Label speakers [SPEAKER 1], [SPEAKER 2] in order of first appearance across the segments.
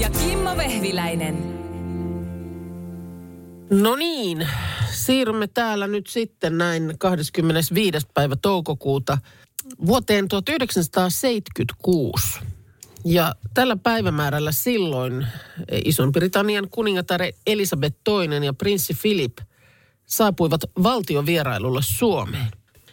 [SPEAKER 1] Ja Kimmo Vehviläinen.
[SPEAKER 2] No niin, siirrymme täällä nyt sitten näin 25. päivä toukokuuta vuoteen 1976. Ja tällä päivämäärällä silloin Ison-Britannian kuningatar Elisabeth II ja prinssi Philip saapuivat valtiovierailulle Suomeen.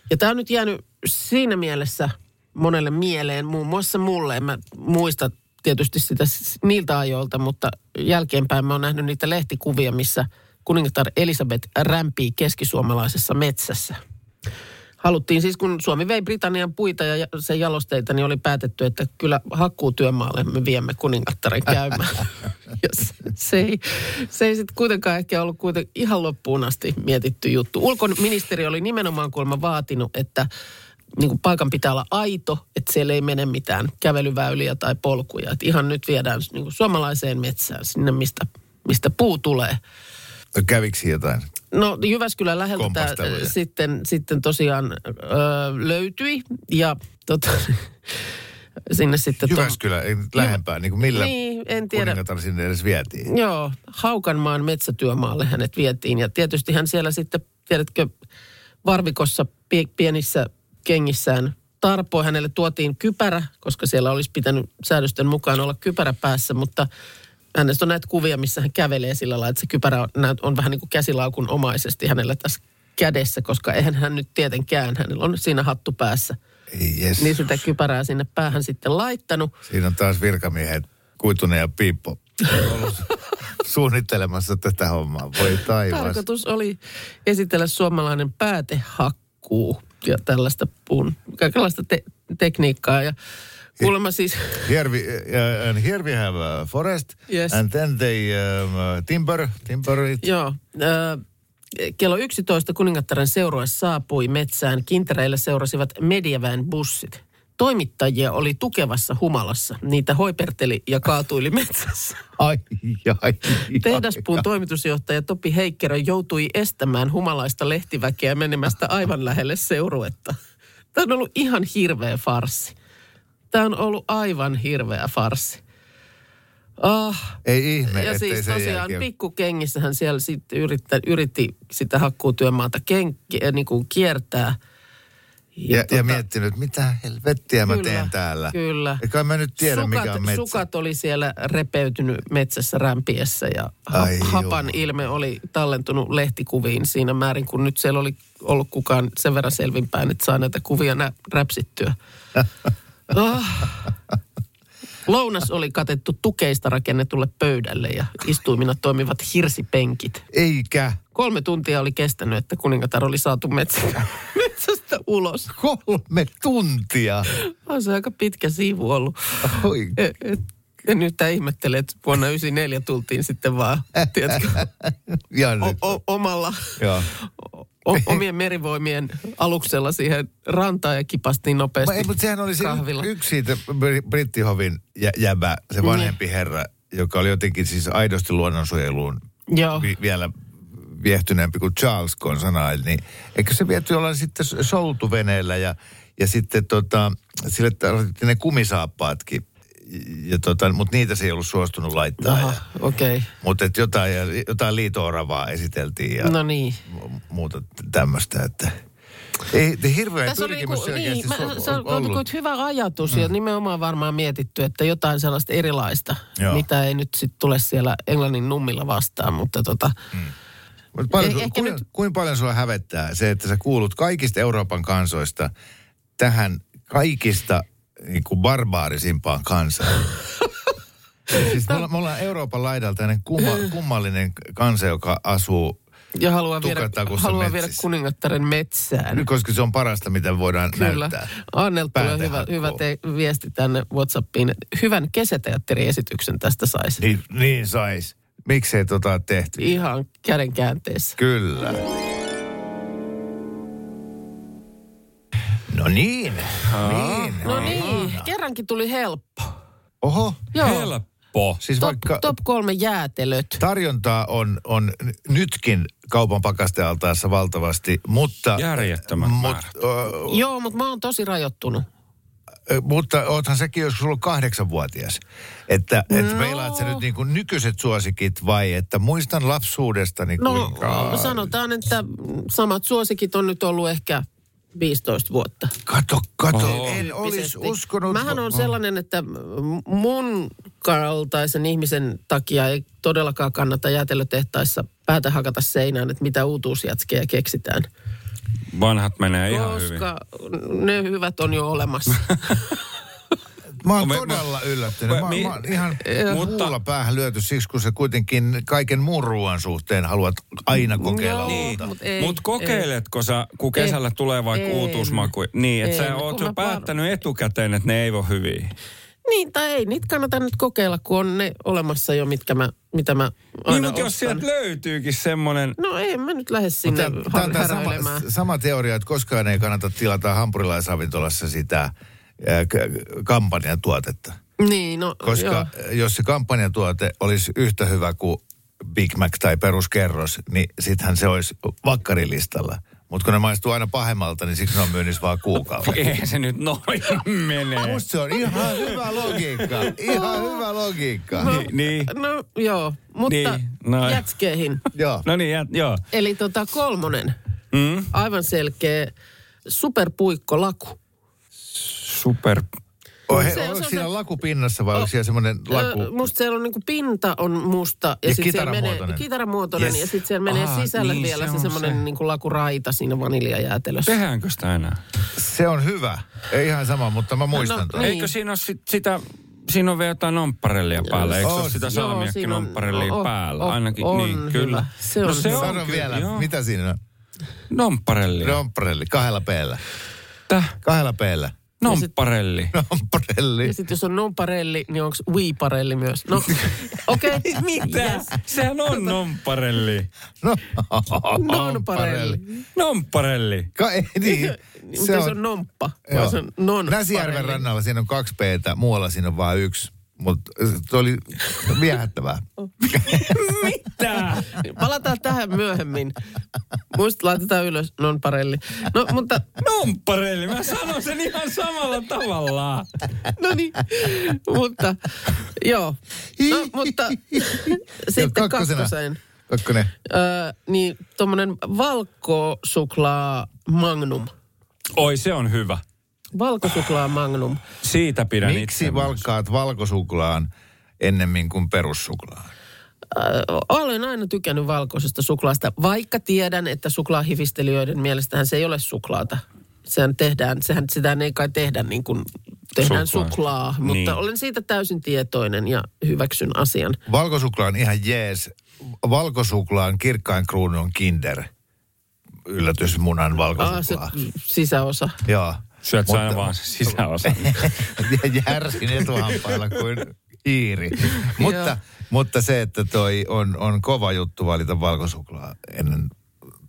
[SPEAKER 2] Ja tämä on nyt jäänyt siinä mielessä monelle mieleen, muun muassa mulle. En mä muista tietysti sitä niiltä ajoilta, mutta jälkeenpäin mä oon nähnyt niitä lehtikuvia, missä kuningatar Elisabeth rämpii keskisuomalaisessa metsässä. Haluttiin siis, kun Suomi vei Britannian puita ja sen jalosteita, niin oli päätetty, että kyllä hakkuutyömaalle me viemme kuningattaren käymään. ja se, se ei, se ei sitten kuitenkaan ehkä ollut kuiten ihan loppuun asti mietitty juttu. Ulkoministeri oli nimenomaan kuulemma vaatinut, että niin kuin paikan pitää olla aito, että siellä ei mene mitään kävelyväyliä tai polkuja. Että ihan nyt viedään niin kuin suomalaiseen metsään, sinne mistä, mistä puu tulee.
[SPEAKER 3] Kävikö jotain?
[SPEAKER 2] No Jyväskylän läheltä tämä
[SPEAKER 3] Kompasteluja.
[SPEAKER 2] sitten, sitten tosiaan ö, löytyi ja tota, sinne sitten... tuo-
[SPEAKER 3] Jyväskylä, nyt lähempää, niin kuin millä
[SPEAKER 2] Niin, en tiedä.
[SPEAKER 3] sinne edes vietiin.
[SPEAKER 2] Joo, Haukanmaan metsätyömaalle hänet vietiin ja tietysti hän siellä sitten, tiedätkö, varvikossa pie- pienissä kengissään tarpoi. Hänelle tuotiin kypärä, koska siellä olisi pitänyt säädösten mukaan olla kypärä päässä, mutta hänestä on näitä kuvia, missä hän kävelee sillä lailla, että se kypärä on, on vähän niin kuin käsilaukun omaisesti hänellä tässä kädessä, koska eihän hän nyt tietenkään, hänellä on siinä hattu päässä.
[SPEAKER 3] Jes.
[SPEAKER 2] Niin sitä kypärää sinne päähän sitten laittanut.
[SPEAKER 3] Siinä on taas virkamiehet Kuitunen ja Piippo suunnittelemassa tätä hommaa. Voi taivas.
[SPEAKER 2] Tarkoitus oli esitellä suomalainen päätehakkuu ja tällaista puun, kaikenlaista te- tekniikkaa. Ja kuulemma siis,
[SPEAKER 3] Here we, uh, and here we have a forest,
[SPEAKER 2] Yes.
[SPEAKER 3] and then they um, uh, timber, timber it.
[SPEAKER 2] joo, äh, kello 11 kuningattaren seurue saapui metsään. Kintereillä seurasivat mediaväen bussit. Toimittajia oli tukevassa humalassa. Niitä hoiperteli ja kaatuili metsässä.
[SPEAKER 3] Ai, ai, ai,
[SPEAKER 2] Tehdaspuun toimitusjohtaja Topi Heikkerö joutui estämään humalaista lehtiväkeä menemästä aivan lähelle seuruetta. Tämä on ollut ihan hirveä farsi. Tämä on ollut aivan hirveä farsi. Ah,
[SPEAKER 3] Ei ihme,
[SPEAKER 2] ja siis tosiaan
[SPEAKER 3] jälkeen...
[SPEAKER 2] pikkukengissähän siellä sitten yritti, yritti sitä hakkuutyömaata ken, niin kuin kiertää.
[SPEAKER 3] Ja, ja,
[SPEAKER 2] tota-
[SPEAKER 3] miettinyt, mitä helvettiä mä
[SPEAKER 2] Kyllä,
[SPEAKER 3] teen täällä.
[SPEAKER 2] Kyllä.
[SPEAKER 3] Eikä mä nyt tiedä,
[SPEAKER 2] sukat,
[SPEAKER 3] mikä on metsä.
[SPEAKER 2] Sukat oli siellä repeytynyt metsässä rämpiessä ja ha-
[SPEAKER 3] Ai
[SPEAKER 2] hapan
[SPEAKER 3] jumala.
[SPEAKER 2] ilme oli tallentunut lehtikuviin siinä määrin, kun nyt siellä oli ollut kukaan sen verran selvinpäin, että saa näitä kuvia nä- räpsittyä. oh. Lounas oli katettu tukeista rakennetulle pöydälle ja istuimina toimivat hirsipenkit.
[SPEAKER 3] Eikä.
[SPEAKER 2] Kolme tuntia oli kestänyt, että kuningatar oli saatu metsä- metsästä ulos.
[SPEAKER 3] Kolme tuntia.
[SPEAKER 2] On se aika pitkä siivu ollut.
[SPEAKER 3] Oi.
[SPEAKER 2] Et, ja nyt tämä ihmettelee, että vuonna 94 tultiin sitten vaan, tiedätkö,
[SPEAKER 3] Ja
[SPEAKER 2] o, o, omalla. Omien merivoimien aluksella siihen rantaan ja kipastiin nopeasti
[SPEAKER 3] Ma, ei, mutta sehän oli se
[SPEAKER 2] kahvilla.
[SPEAKER 3] yksi siitä Bri- Brittihovin jä, jäbä, se
[SPEAKER 2] Niin.
[SPEAKER 3] vanhempi herra, joka oli jotenkin siis aidosti luonnonsuojeluun
[SPEAKER 2] Joo.
[SPEAKER 3] vi, vielä viehtyneempi kuin Charles Konsanail, niin eikö se viety jollain sitten soutuveneellä ja, ja sitten tota, sille ne kumisaappaatkin, ja tota, mutta niitä se ei ollut suostunut laittaa.
[SPEAKER 2] Aha,
[SPEAKER 3] Ja,
[SPEAKER 2] okei.
[SPEAKER 3] mutta et jotain, jotain liito-oravaa esiteltiin ja
[SPEAKER 2] No niin.
[SPEAKER 3] mu- muuta tämmöistä, että ei, hirveä
[SPEAKER 2] Tässä oli
[SPEAKER 3] pyrkimys
[SPEAKER 2] niinku, niin, mä, se on
[SPEAKER 3] ollut.
[SPEAKER 2] niinku hyvä ajatus mm. ja nimenomaan varmaan mietitty, että jotain sellaista erilaista,
[SPEAKER 3] Joo.
[SPEAKER 2] mitä ei nyt sitten tule siellä Englannin nummilla vastaan, mutta tota,
[SPEAKER 3] Mut paljon,
[SPEAKER 2] Eh-
[SPEAKER 3] su-
[SPEAKER 2] ehkä
[SPEAKER 3] kuin,
[SPEAKER 2] nyt-
[SPEAKER 3] kuin paljon sua hävettää se, että sä kuulut kaikista Euroopan kansoista tähän kaikista niin kuin barbaarisimpaan kansaan? siis me ollaan, me ollaan Euroopan laidalta tämmöinen kumma, kummallinen kansa, joka asuu
[SPEAKER 2] Ja haluaa viedä, haluaa viedä kuningattaren metsään.
[SPEAKER 3] Koska se on parasta, mitä voidaan
[SPEAKER 2] Kyllä.
[SPEAKER 3] näyttää.
[SPEAKER 2] Annelta tulee hyvä, hyvä te- viesti tänne Whatsappiin. Hyvän kesäteatteriesityksen tästä saisi.
[SPEAKER 3] Niin, niin sais. Miksei tota tehty?
[SPEAKER 2] Ihan käden käänteessä.
[SPEAKER 3] Kyllä. No niin. niin.
[SPEAKER 2] No niin, kerrankin tuli helppo.
[SPEAKER 3] Oho.
[SPEAKER 2] Joo.
[SPEAKER 4] Helppo.
[SPEAKER 3] Siis
[SPEAKER 2] Top,
[SPEAKER 3] vaikka
[SPEAKER 2] top kolme jäätelöt.
[SPEAKER 3] tarjontaa on, on nytkin kaupan pakastealtaassa valtavasti, mutta...
[SPEAKER 4] Järjettömät
[SPEAKER 3] mut,
[SPEAKER 4] määrät.
[SPEAKER 3] ö,
[SPEAKER 2] Joo, mutta mä oon tosi rajoittunut.
[SPEAKER 3] ö, mutta oothan säkin joskus ollut kahdeksanvuotias. Että et
[SPEAKER 2] No.
[SPEAKER 3] meilaat sä nyt niin kuin nykyiset suosikit vai että muistan lapsuudestani
[SPEAKER 2] No
[SPEAKER 3] kuinka...
[SPEAKER 2] sanotaan, että samat suosikit on nyt ollut ehkä 15 vuotta.
[SPEAKER 3] Kato, kato,
[SPEAKER 4] Oho.
[SPEAKER 3] en olisi uskonut.
[SPEAKER 2] Mähän on sellainen, että mun kaltaisen ihmisen takia ei todellakaan kannata jäätelötehtaissa päätä hakata seinään, että mitä uutuusjätskejä keksitään.
[SPEAKER 4] Vanhat menee ihan hyvin.
[SPEAKER 2] Koska ne hyvät on jo olemassa.
[SPEAKER 3] Mä oon
[SPEAKER 4] Me-
[SPEAKER 3] todella yllättynyt. Mä,
[SPEAKER 4] Mi-
[SPEAKER 3] mä oon ihan
[SPEAKER 4] Mutta-
[SPEAKER 3] huulla päähän lyöty siksi, kun sä kuitenkin kaiken muun ruoan suhteen haluat aina kokeilla
[SPEAKER 2] Joo.
[SPEAKER 3] uutta.
[SPEAKER 2] Mut ei,
[SPEAKER 4] Mutta kokeiletko sä, kun
[SPEAKER 2] Ei.
[SPEAKER 4] kesällä tulee vaikka
[SPEAKER 2] En.
[SPEAKER 4] uutuusmaku, niin että sä oot
[SPEAKER 2] Kun
[SPEAKER 4] jo päättänyt etukäteen, että ne ei ole hyviä.
[SPEAKER 2] Niin, tai ei, niitä kannata nyt kokeilla, kun on ne olemassa jo, mitkä mä, mitä mä aina
[SPEAKER 4] Niin, mutta jos sieltä löytyykin semmoinen,
[SPEAKER 2] No ei mä nyt lähde sinne
[SPEAKER 3] Tämä on tämä sama, sama teoria, että koskaan ei kannata tilata hampurilaisravintolassa sitä kampanjatuotetta.
[SPEAKER 2] Niin, no
[SPEAKER 3] Koska
[SPEAKER 2] joo.
[SPEAKER 3] jos se kampanjatuote olisi yhtä hyvä kuin Big Mac tai peruskerros, niin sittenhän se olisi vakkarilistalla. Mutta kun ne maistuu aina pahemmalta, niin siksi ne on myynnissä vaan kuukauden.
[SPEAKER 4] eihän se nyt noin mene.
[SPEAKER 3] Musta se on ihan hyvä logiikka. Ihan hyvä logiikka.
[SPEAKER 4] Ni, niin,
[SPEAKER 2] No joo, mutta
[SPEAKER 4] Niin, no.
[SPEAKER 2] jätskeihin.
[SPEAKER 3] Joo.
[SPEAKER 4] no niin, jät, joo.
[SPEAKER 2] Eli tota kolmonen,
[SPEAKER 4] Mm?
[SPEAKER 2] aivan selkeä superpuikkolaku.
[SPEAKER 4] Super.
[SPEAKER 3] Oh, he,
[SPEAKER 2] Se-
[SPEAKER 3] oliko
[SPEAKER 2] se on
[SPEAKER 3] siinä
[SPEAKER 2] se-
[SPEAKER 3] laku pinnassa vai oliko siellä semmoinen laku?
[SPEAKER 2] Ö, musta siellä on niinku pinta on musta ja,
[SPEAKER 3] Ja
[SPEAKER 2] sit siellä menee
[SPEAKER 3] kitaramuotoinen.
[SPEAKER 2] kitaramuotoinen
[SPEAKER 3] Yes.
[SPEAKER 2] ja sitten siellä menee
[SPEAKER 4] Aa,
[SPEAKER 2] sisälle
[SPEAKER 4] niin,
[SPEAKER 2] vielä
[SPEAKER 4] se
[SPEAKER 2] semmoinen
[SPEAKER 4] se.
[SPEAKER 2] niinku lakuraita siinä vaniljajäätelössä.
[SPEAKER 4] Tehdäänkö sitä enää?
[SPEAKER 3] Se on hyvä. Ei ihan sama, mutta mä muistan
[SPEAKER 2] No,
[SPEAKER 3] tuon.
[SPEAKER 2] niin.
[SPEAKER 4] Eikö siinä ole sit, sitä, siinä on vielä jotain nompparellia päällä, eikö se
[SPEAKER 3] On.
[SPEAKER 4] ole sitä salmiakki nompparellia päällä?
[SPEAKER 2] on-
[SPEAKER 4] Ainakin,
[SPEAKER 2] on
[SPEAKER 4] niin,
[SPEAKER 2] hyvä.
[SPEAKER 4] kyllä.
[SPEAKER 2] Se on
[SPEAKER 4] no se on
[SPEAKER 3] Sano
[SPEAKER 4] kyllä,
[SPEAKER 3] vielä,
[SPEAKER 4] joo.
[SPEAKER 3] mitä siinä on?
[SPEAKER 4] Nompparellia.
[SPEAKER 3] Romprelli, kahdella peellä.
[SPEAKER 4] Täh?
[SPEAKER 3] Kahdella peellä.
[SPEAKER 4] Nompparelli.
[SPEAKER 3] Romprelli.
[SPEAKER 2] Ja sitten jos on nonparelli, niin onko wiiparelli myös? No, okei. Okay.
[SPEAKER 4] Mitä?
[SPEAKER 2] Yes.
[SPEAKER 4] Sehän on nompparelli.
[SPEAKER 3] No,
[SPEAKER 2] Nonparelli.
[SPEAKER 4] Nompparelli.
[SPEAKER 3] Ka- ei, niin.
[SPEAKER 2] Se on nomppa,
[SPEAKER 3] Joo.
[SPEAKER 2] vaan se on non
[SPEAKER 3] Näsijärven rannalla siinä on kaksi peetä, muualla siinä on vain yksi. Mutta se oli viehättävää.
[SPEAKER 4] Mitä?
[SPEAKER 2] Palataan tähän myöhemmin. Muista laitetaan ylös nonparelli. No, mutta
[SPEAKER 4] Nompparelli. Mä sanon sen ihan samalla tavalla.
[SPEAKER 2] No niin, mutta joo. No, mutta sitten
[SPEAKER 3] kakkosena.
[SPEAKER 2] kakkoseen.
[SPEAKER 3] Kakkonen.
[SPEAKER 2] Öö, niin tuommoinen valkosuklaa magnum.
[SPEAKER 4] Oi, se on hyvä.
[SPEAKER 2] Valkosuklaa magnum.
[SPEAKER 4] Siitä pidän
[SPEAKER 3] Miksi
[SPEAKER 4] itse myös.
[SPEAKER 3] valkkaat valkosuklaan ennemmin kuin perussuklaa?
[SPEAKER 2] Öö, olen aina tykännyt valkoisesta suklaasta, vaikka tiedän, että suklaahivistelijöiden mielestähän se ei ole suklaata. Sehän tehdään, sehän sitä ei kai tehdä niin kuin tehdään
[SPEAKER 4] Suklaa.
[SPEAKER 2] suklaa, mutta
[SPEAKER 4] Niin.
[SPEAKER 2] olen siitä täysin tietoinen ja hyväksyn asian.
[SPEAKER 3] Valkosuklaan on ihan jees. Valkosuklaan kirkkain kruunu on kinder. Yllätysmunan
[SPEAKER 2] Ah, se
[SPEAKER 3] valkosuklaa.
[SPEAKER 2] sisäosa.
[SPEAKER 3] Joo.
[SPEAKER 4] Syöt sä aina vaan sisäosa.
[SPEAKER 3] ja järsin etuhampailla kuin hiiri. mutta, mutta se, että toi on, on kova juttu valita valkosuklaa ennen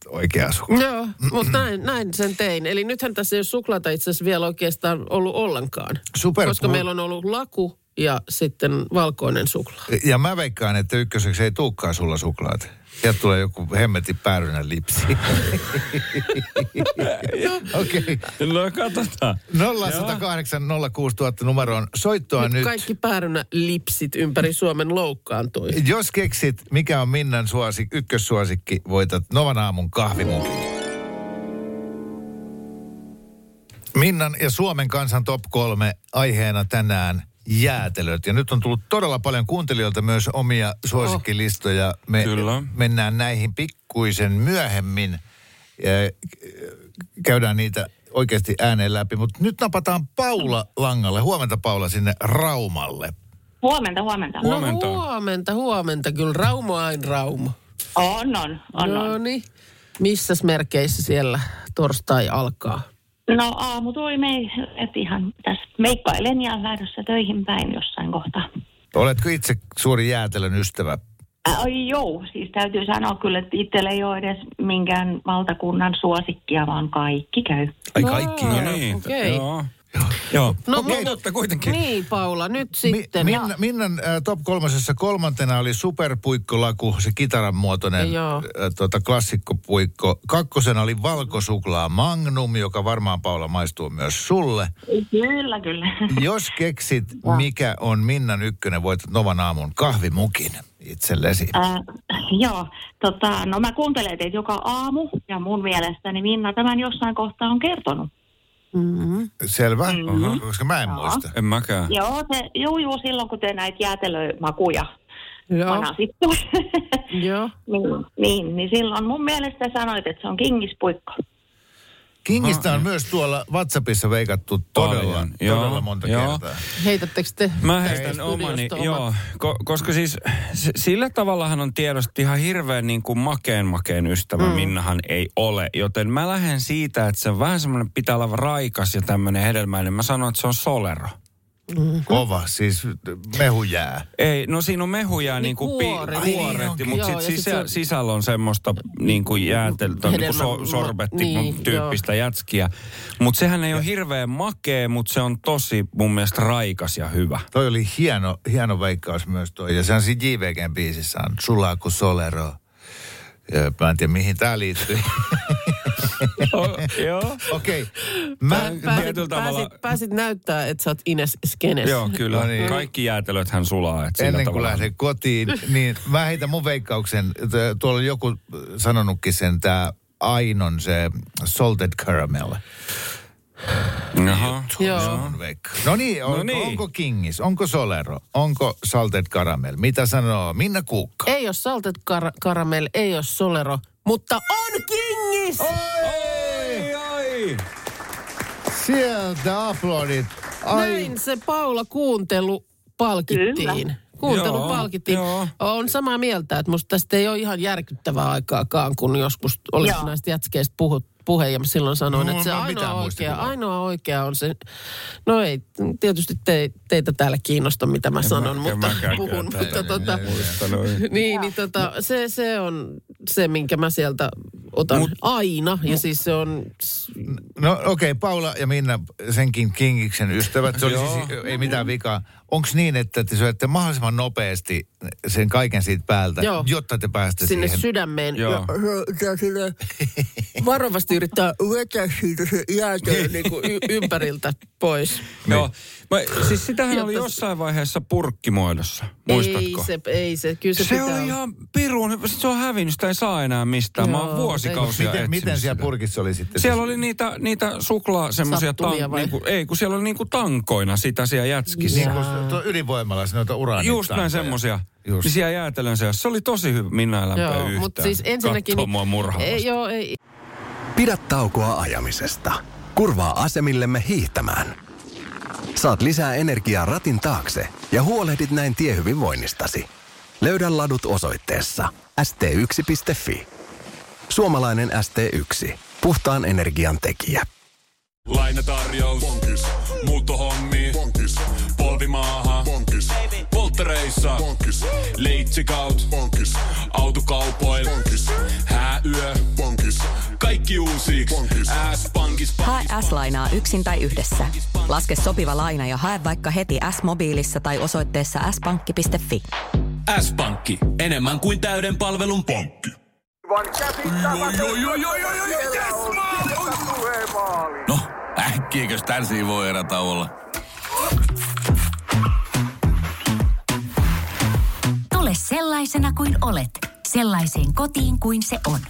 [SPEAKER 3] oikeaa suklaa.
[SPEAKER 2] Joo, mutta näin, näin sen tein. Eli nythän tässä ei ole suklaata itse asiassa vielä oikeastaan ollut ollenkaan.
[SPEAKER 3] Super
[SPEAKER 2] Koska meillä on ollut laku ja sitten valkoinen suklaa.
[SPEAKER 3] Ja mä veikkaan, että ykköseksi ei tuukkaan sulla suklaat. Sieltä tulee joku hemmetin päärynä lipsi. Okei. Okay.
[SPEAKER 4] No katsotaan.
[SPEAKER 3] 0108 06000 numeroon soittoa nyt.
[SPEAKER 2] Nyt kaikki päärynä lipsit ympäri Suomen loukkaantui.
[SPEAKER 3] Jos keksit, mikä on Minnan suosik, ykkössuosikki, voitat Novan aamun kahvimukin. Minnan ja Suomen kansan top kolme aiheena tänään jäätelöt. Ja nyt on tullut todella paljon kuuntelijoilta myös omia suosikkilistoja. Me
[SPEAKER 4] Kyllä.
[SPEAKER 3] mennään näihin pikkuisen myöhemmin. Ja käydään niitä oikeasti ääneen läpi. Mutta nyt napataan Paula langalle. Huomenta Paula sinne Raumalle.
[SPEAKER 5] Huomenta, huomenta.
[SPEAKER 4] Huomenta.
[SPEAKER 2] No huomenta, huomenta. Kyllä Raumo aina Raumo.
[SPEAKER 5] On, on, on,
[SPEAKER 2] No niin. Missäs merkeissä siellä torstai alkaa?
[SPEAKER 5] No aamu toi me, et ihan tässä meikkailen ja lähdössä töihin päin jossain kohtaa.
[SPEAKER 3] Oletko itse suuri jäätelön ystävä?
[SPEAKER 5] Ai joo, siis täytyy sanoa kyllä, että itsellä ei ole edes minkään valtakunnan suosikkia, vaan kaikki käy.
[SPEAKER 4] Ai kaikki.
[SPEAKER 2] Aa,
[SPEAKER 4] No niin.
[SPEAKER 2] okei.
[SPEAKER 4] Joo. Joo.
[SPEAKER 2] No, no,
[SPEAKER 4] mutta kuitenkin.
[SPEAKER 2] Niin, Paula, nyt
[SPEAKER 3] Mi-
[SPEAKER 2] sitten.
[SPEAKER 3] Minna, Minnan äh, top kolmosessa kolmantena oli superpuikkolaku, se kitaran muotoinen
[SPEAKER 2] Joo.
[SPEAKER 3] äh, tota, klassikkopuikko. Kakkosena oli valkosuklaa Magnum, joka varmaan Paula maistuu myös sulle.
[SPEAKER 5] Kyllä, kyllä.
[SPEAKER 3] Jos keksit, mikä on Minnan ykkönen, voitat Novan aamun kahvimukin itsellesi.
[SPEAKER 5] Äh, joo, tota, no mä kuuntelen teitä joka aamu ja mun mielestäni Minna tämän jossain kohtaa on kertonut.
[SPEAKER 2] Mm-hmm.
[SPEAKER 3] Selvä,
[SPEAKER 5] Mhm.
[SPEAKER 3] koska mä en
[SPEAKER 5] Joo.
[SPEAKER 3] muista.
[SPEAKER 4] En mäkään.
[SPEAKER 5] Joo, se, juu, juu, silloin kun te näitä jäätelömakuja
[SPEAKER 2] Joo,
[SPEAKER 5] manasitte.
[SPEAKER 2] joo.
[SPEAKER 5] niin, niin, niin silloin mun mielestä sanoit, että se on kingispuikko.
[SPEAKER 3] Kingistä on myös tuolla WhatsAppissa veikattu todella,
[SPEAKER 4] Paljon,
[SPEAKER 3] todella
[SPEAKER 4] joo,
[SPEAKER 3] monta
[SPEAKER 4] joo.
[SPEAKER 3] kertaa.
[SPEAKER 2] Heitättekö te?
[SPEAKER 4] Mä heitän omani,
[SPEAKER 2] omat?
[SPEAKER 4] joo, ko, koska siis s- sillä tavallahan on tiedosta ihan hirveän niin kuin makeen makeen ystävä, mm. Minnahan ei ole. Joten mä lähden siitä, että se on vähän semmoinen pitää olla raikas ja tämmöinen hedelmäinen. Mä sanon, että se on solero.
[SPEAKER 3] Kova, siis mehujää.
[SPEAKER 4] Ei, no siinä on mehuja
[SPEAKER 2] Niin
[SPEAKER 4] niin kuin
[SPEAKER 2] kuori,
[SPEAKER 4] pi-
[SPEAKER 2] niin
[SPEAKER 4] kuoretti,
[SPEAKER 2] onkin.
[SPEAKER 4] mutta
[SPEAKER 2] Joo,
[SPEAKER 4] sit
[SPEAKER 2] ja sit
[SPEAKER 4] sisä,
[SPEAKER 2] se
[SPEAKER 4] sisällä on semmoista niin kuin jääteltä, niin kuin so, sorbetti
[SPEAKER 2] niin,
[SPEAKER 4] tyyppistä jätskiä. Mutta sehän ei ole hirveän makea, mutta se on tosi mun mielestä raikas ja hyvä.
[SPEAKER 3] Toi oli hieno, hieno veikkaus myös toi. Ja se on siinä JVGn biisissä on Sulaa kuin Solero. Ja mä en tiedä, mihin tää liittyy.
[SPEAKER 4] Oh, joo.
[SPEAKER 3] Okei. Okay. Mä,
[SPEAKER 2] Pääsit,
[SPEAKER 4] tavalla-
[SPEAKER 2] pääsit, pääsit näyttää, että sä oot Ines Skenes.
[SPEAKER 4] Joo, kyllä.
[SPEAKER 3] No niin.
[SPEAKER 4] Kaikki jäätelöt hän sulaa. Et sillä
[SPEAKER 3] ennen kuin
[SPEAKER 4] tavalla-
[SPEAKER 3] lähden kotiin, niin mä heitän mun veikkauksen. Tuolla on joku sanonutkin sen, tää Ainon se salted caramel.
[SPEAKER 4] Jaha.
[SPEAKER 2] Joo.
[SPEAKER 3] On. No niin, onko,
[SPEAKER 4] No niin.
[SPEAKER 3] onko Kingis, onko Solero, onko salted caramel? Mitä sanoo Minna Kuukka?
[SPEAKER 2] Ei ole salted kar- karamel, ei ole solero, mutta on kingis!
[SPEAKER 4] Oi, oi.
[SPEAKER 3] Sieltä aplodit. Ai,
[SPEAKER 2] Näin se Paula kuuntelu palkittiin. Kuuntelu
[SPEAKER 4] Joo,
[SPEAKER 2] palkittiin.
[SPEAKER 4] joo.
[SPEAKER 2] On samaa mieltä, että musta tästä ei ole ihan järkyttävää aikaakaan, kun joskus olisi
[SPEAKER 5] Joo.
[SPEAKER 2] näistä jätskeistä puhut, puhe ja mä silloin sanoin,
[SPEAKER 3] No,
[SPEAKER 2] että se
[SPEAKER 3] mä
[SPEAKER 2] ainoa oikea, ainoa oikea on se, no ei, tietysti te, teitä täällä kiinnosta, mitä mä sanon,
[SPEAKER 4] mä-
[SPEAKER 2] mutta
[SPEAKER 4] en mäkään
[SPEAKER 2] puhun, mutta
[SPEAKER 4] tätä
[SPEAKER 2] tota, niin, niin tota, se, se on se, minkä mä sieltä otan
[SPEAKER 4] Mut-
[SPEAKER 2] aina, ja siis se on,
[SPEAKER 3] No okei, okay, Paula ja Minna, senkin Kingiksen ystävät, se oli
[SPEAKER 4] Joo.
[SPEAKER 3] siis, ei mitään vikaa. Onko niin, että te syötte mahdollisimman nopeasti sen kaiken siitä päältä,
[SPEAKER 2] Joo.
[SPEAKER 3] jotta te pääsette
[SPEAKER 2] sinne
[SPEAKER 3] siihen?
[SPEAKER 2] sydämeen.
[SPEAKER 4] Joo.
[SPEAKER 2] Ja, ja sille varovasti yrittää vetää siitä se jäätelö niin kuin y- ympäriltä pois.
[SPEAKER 4] Joo. Mä, siis sitähän oli jossain vaiheessa purkkimuodossa. Muistatko?
[SPEAKER 2] Ei se, ei se, kyllä se,
[SPEAKER 4] Se,
[SPEAKER 2] pitää
[SPEAKER 4] oli
[SPEAKER 2] olla.
[SPEAKER 4] ihan pirun, se on hävinnyt, sitä ei saa enää mistään. Mä oon
[SPEAKER 2] Joo,
[SPEAKER 4] vuosikausia
[SPEAKER 3] Miten, miten siellä purkissa oli sitten?
[SPEAKER 4] Siellä
[SPEAKER 3] se-
[SPEAKER 4] oli niitä, niitä suklaa semmoisia,
[SPEAKER 2] vai?
[SPEAKER 4] niinku, ei kun siellä oli niinku tankoina sitä siellä jätskissä.
[SPEAKER 3] Niin kuin tuo ydinvoimalla, noita uraanit.
[SPEAKER 4] Just näin semmosia.
[SPEAKER 3] Just.
[SPEAKER 4] Niin siellä jäätelön seassa. Se oli tosi hyvä. Minä lämpöä
[SPEAKER 2] Joo, mutta siis ensinnäkin...
[SPEAKER 4] Kattoo mua murhaavasti.
[SPEAKER 2] ei, joo, ei,
[SPEAKER 6] Pidä taukoa ajamisesta. Kurvaa asemillemme hiihtämään. Saat lisää energiaa ratin taakse ja huolehdit näin tiehyvinvoinnistasi. Löydä ladut osoitteessa st1.fi. Suomalainen ST1. Puhtaan energian tekijä.
[SPEAKER 7] Lainatarjous. Bonkis. Muuttohommi. Bonkis. Polvimaaha. Bonkis. Polttereissa. Bonkis. Leitsikaut. Bonkis. Autokaupoil. Bonkis. Hääyö. Bonkis. Kaikki uusi.
[SPEAKER 8] Hae S-lainaa yksin tai yhdessä. Laske sopiva laina ja hae vaikka heti S-mobiilissa tai osoitteessa s-pankki.fi.
[SPEAKER 7] S-pankki. Enemmän kuin täyden palvelun pankki. No, äkkiäkös tän voi erä olla?
[SPEAKER 9] Tule sellaisena kuin olet, sellaiseen kotiin kuin se on.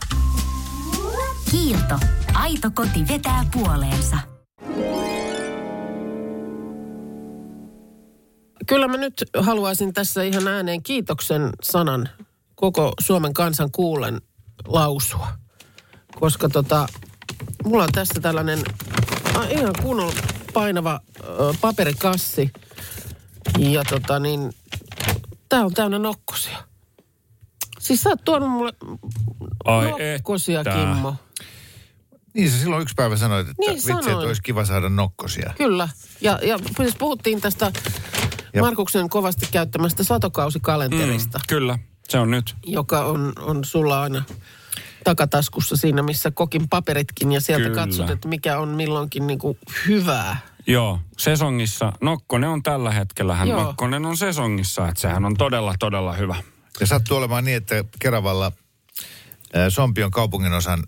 [SPEAKER 9] Kiilto. Aito koti vetää puoleensa.
[SPEAKER 2] Kyllä mä nyt haluaisin tässä ihan ääneen kiitoksen sanan koko Suomen kansan kuulen lausua. Koska tota, mulla on tässä tällainen a, ihan kunnon painava paperikassi. Ja tota niin, tää on täynnä nokkosia. Siis sä oot tuonut mulle
[SPEAKER 4] Ai
[SPEAKER 2] nokkosia,
[SPEAKER 4] että.
[SPEAKER 2] Kimmo.
[SPEAKER 3] Niin sä silloin yksi päivä sanoit, että
[SPEAKER 2] Niin
[SPEAKER 3] vitsi, että olisi kiva saada nokkosia.
[SPEAKER 2] Kyllä. Ja, ja siis puhuttiin tästä
[SPEAKER 3] Ja-
[SPEAKER 2] Markuksen kovasti käyttämästä satokausikalenterista,
[SPEAKER 4] Mm, kyllä, se on nyt.
[SPEAKER 2] joka on, on sulla aina takataskussa siinä, missä kokin paperitkin. Ja sieltä
[SPEAKER 4] Kyllä.
[SPEAKER 2] katsot, että mikä on milloinkin niin kuin hyvää.
[SPEAKER 4] Joo, sesongissa. Nokkonen on tällä hetkellä. Hän
[SPEAKER 2] Joo.
[SPEAKER 4] Nokkonen on sesongissa, että sehän on todella, todella hyvä.
[SPEAKER 3] Ja sattuu olemaan niin, että Keravalla Sompion kaupunginosan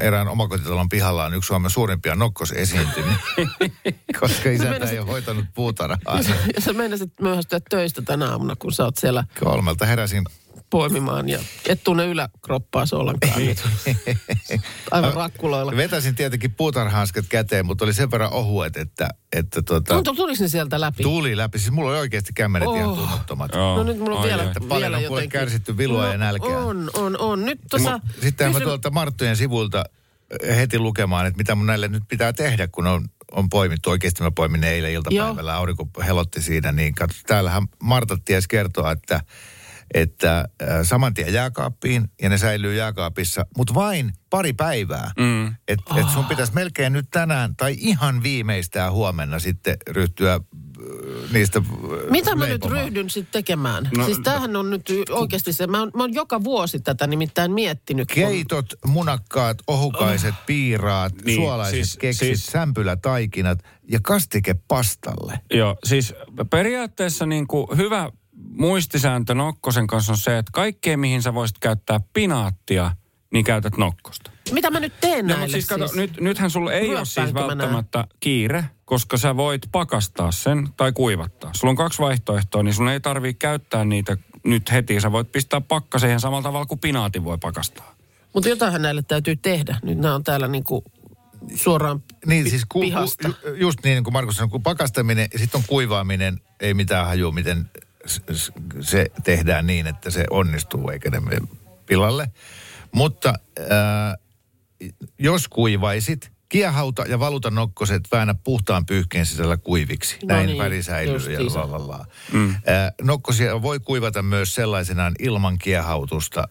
[SPEAKER 3] erään omakotitalon pihalla on yksi Suomen suurimpia nokkosesiintymiä. Koska isäntä
[SPEAKER 2] meinasit-
[SPEAKER 3] ei ole hoitanut puutarhaa.
[SPEAKER 2] Sä meinasit myöhästyä töistä tänä aamuna, kun sä oot siellä
[SPEAKER 3] Kolmelta heräsin.
[SPEAKER 2] Poimimaan ja et tunne yläkroppaa ollenkaan nyt. Aivan rakkuloilla.
[SPEAKER 3] Vetäsin tietenkin puutarhanskat käteen, mutta oli sen verran ohuet, että, että tota,
[SPEAKER 2] No, tulis ne sieltä läpi?
[SPEAKER 3] tuli läpi. Siis mulla oli oikeasti kämmenet
[SPEAKER 2] Oh.
[SPEAKER 3] ihan tunnottomat.
[SPEAKER 4] Joo.
[SPEAKER 2] No nyt mulla on
[SPEAKER 4] Ai
[SPEAKER 2] vielä,
[SPEAKER 4] ai.
[SPEAKER 2] vielä
[SPEAKER 3] Paljon on kuule
[SPEAKER 2] jotenkin.
[SPEAKER 3] kärsitty vilua ja nälkää.
[SPEAKER 2] On, on, on. Nyt tuossa...
[SPEAKER 3] Mut Sittenhän mä tuolta Marttujen sivuilta äh, heti lukemaan, että mitä mun näille nyt pitää tehdä, kun on, on poimittu. Oikeasti mä poimin eilen iltapäivällä, aurinko helotti siinä. Niin katso, täällähän Marta ties kertoa, että, että äh, saman tien jääkaappiin ja ne säilyy jääkaapissa, mutta vain pari päivää.
[SPEAKER 4] Mm.
[SPEAKER 3] Että et sun pitäisi melkein nyt tänään tai ihan viimeistään huomenna sitten ryhtyä äh, niistä äh,
[SPEAKER 2] Mitä mä nyt ryhdyn sitten tekemään? No,
[SPEAKER 4] No,
[SPEAKER 2] siis tämähän on nyt oikeasti se, mä oon, mä oon joka vuosi tätä nimittäin miettinyt. kun-
[SPEAKER 3] Keitot, munakkaat, ohukaiset, piiraat,
[SPEAKER 4] Niin,
[SPEAKER 3] suolaiset
[SPEAKER 4] siis-
[SPEAKER 3] keksit,
[SPEAKER 4] siis-
[SPEAKER 3] sämpylätaikinat ja kastike pastalle.
[SPEAKER 4] Joo, siis periaatteessa niin kuin hyvä muistisääntö Nokkosen kanssa on se, että kaikkeen mihin sä voisit käyttää pinaattia, niin käytät Nokkosta.
[SPEAKER 2] Mitä mä nyt teen
[SPEAKER 4] No,
[SPEAKER 2] näille
[SPEAKER 4] siis kato,
[SPEAKER 2] siis?
[SPEAKER 4] nyt, nythän sulla ei ole siis välttämättä kiire, koska sä voit pakastaa sen tai kuivattaa. Sulla on kaksi vaihtoehtoa, niin sun ei tarvitse käyttää niitä nyt heti. Sä voit pistää pakkaseen ihan samalla tavalla kuin pinaatin voi pakastaa.
[SPEAKER 2] Mutta jotainhan näille täytyy tehdä. Nyt nämä on täällä niinku suoraan
[SPEAKER 3] Niin
[SPEAKER 2] pi-
[SPEAKER 3] siis ku,
[SPEAKER 2] pihasta.
[SPEAKER 3] ku, ju- just niin kuin Markus sanoi, kun pakastaminen ja sitten on kuivaaminen, ei mitään hajua, miten se tehdään niin, että se onnistuu eikä ne mene pilalle. Mutta ää, jos kuivaisit, kiehauta ja valuta nokkoset väännä puhtaan pyyhkeen sisällä kuiviksi.
[SPEAKER 2] No
[SPEAKER 3] Näin
[SPEAKER 2] niin,
[SPEAKER 3] väri säilyy ja lalala. Mm. Nokkosia voi kuivata myös sellaisenaan ilman kiehautusta,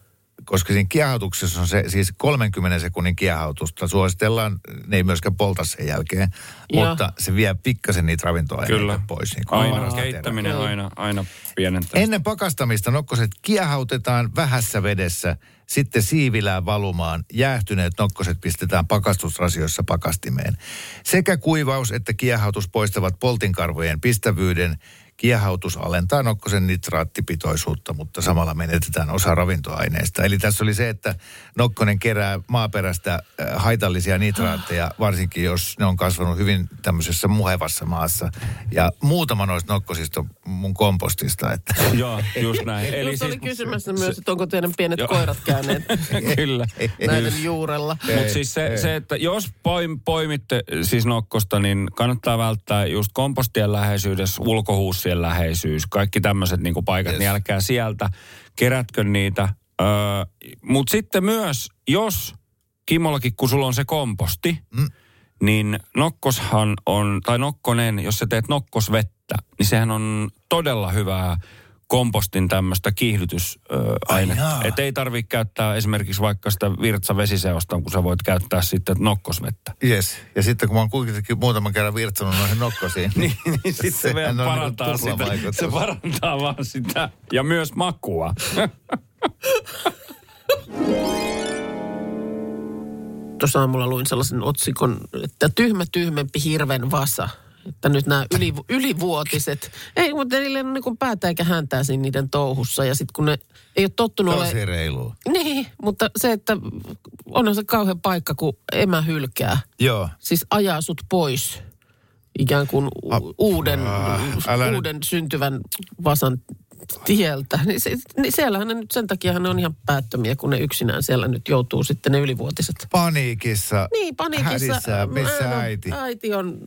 [SPEAKER 3] koska siinä kiehautuksessa on se siis 30 sekunnin kiehautusta. Suositellaan, ne ei myöskään polta sen jälkeen,
[SPEAKER 2] Joo.
[SPEAKER 3] mutta se vie pikkasen niitä ravintoaineita
[SPEAKER 4] Kyllä.
[SPEAKER 3] pois. Niin kuin
[SPEAKER 4] Aina keittäminen
[SPEAKER 2] Okei.
[SPEAKER 4] aina, aina pienentää.
[SPEAKER 3] Ennen pakastamista nokkoset kiehautetaan vähässä vedessä, sitten siivilään valumaan. Jäähtyneet nokkoset pistetään pakastusrasioissa pakastimeen. Sekä kuivaus että kiehautus poistavat poltinkarvojen pistävyyden. Kiehautus alentaa nokkosen nitraattipitoisuutta, mutta samalla menetetään osa ravintoaineista. Eli tässä oli se, että nokkonen kerää maaperästä äh, haitallisia nitraatteja, varsinkin jos ne on kasvanut hyvin tämmöisessä muhevassa maassa. Ja muutama noista nokkosista on mun kompostista. Että
[SPEAKER 4] Joo, just näin.
[SPEAKER 2] Eli Just oli
[SPEAKER 4] siis-
[SPEAKER 2] kysymässä myös, että onko teidän pienet
[SPEAKER 4] Joo.
[SPEAKER 2] koirat käyneet
[SPEAKER 4] Kyllä.
[SPEAKER 2] näiden juurella.
[SPEAKER 4] Mutta siis se, se, että jos poim, poimitte siis nokkosta, niin kannattaa välttää just kompostien läheisyydessä, ulkohuussien läheisyys, kaikki tämmöiset niinku paikat,
[SPEAKER 3] Yes.
[SPEAKER 4] niin älkää sieltä, kerätkö niitä. Öö, Mutta sitten myös, jos Kimollakin, kun sulla on se komposti,
[SPEAKER 3] mm.
[SPEAKER 4] niin nokkoshan on, tai nokkonen, jos sä teet nokkosvettä, niin sehän on todella hyvää kompostin tämmöistä kiihdytysainetta. Että ei tarvitse käyttää esimerkiksi vaikka sitä virtsavesiseosta, kun sä voit käyttää sitten nokkosvettä.
[SPEAKER 3] Yes. Ja sitten kun mä oon kuitenkin muutaman kerran virtsanut noihin nokkosiin.
[SPEAKER 4] niin, niin sitten se vielä
[SPEAKER 3] on
[SPEAKER 4] parantaa
[SPEAKER 3] niinku
[SPEAKER 4] sitä.
[SPEAKER 3] tuplavaikutus.
[SPEAKER 4] Se parantaa vaan sitä. Ja myös makua.
[SPEAKER 2] Tuossa aamulla luin sellaisen otsikon, että tyhmä tyhmempi hirven vasa. Että nyt nämä yli, ylivuotiset, ei mutta niille on niin päätä eikä häntää siinä niiden touhussa. Ja sitten kun ne ei ole tottunut ole...
[SPEAKER 3] Tosi reilu.
[SPEAKER 2] Niin, mutta se, että onhan se kauhean paikka, kun emä hylkää.
[SPEAKER 3] Joo.
[SPEAKER 2] Siis ajaa sut pois ikään kuin u- uuden,
[SPEAKER 3] älä nyt-
[SPEAKER 2] uuden syntyvän vasan tieltä. Niin, se, niin siellähän ne nyt, sen takia ne on ihan päättömiä, kun ne yksinään siellä nyt joutuu sitten ne ylivuotiset.
[SPEAKER 3] Paniikissa.
[SPEAKER 2] Niin, paniikissa.
[SPEAKER 3] Hädissään. Missä
[SPEAKER 2] no,
[SPEAKER 3] äiti?
[SPEAKER 2] Äiti on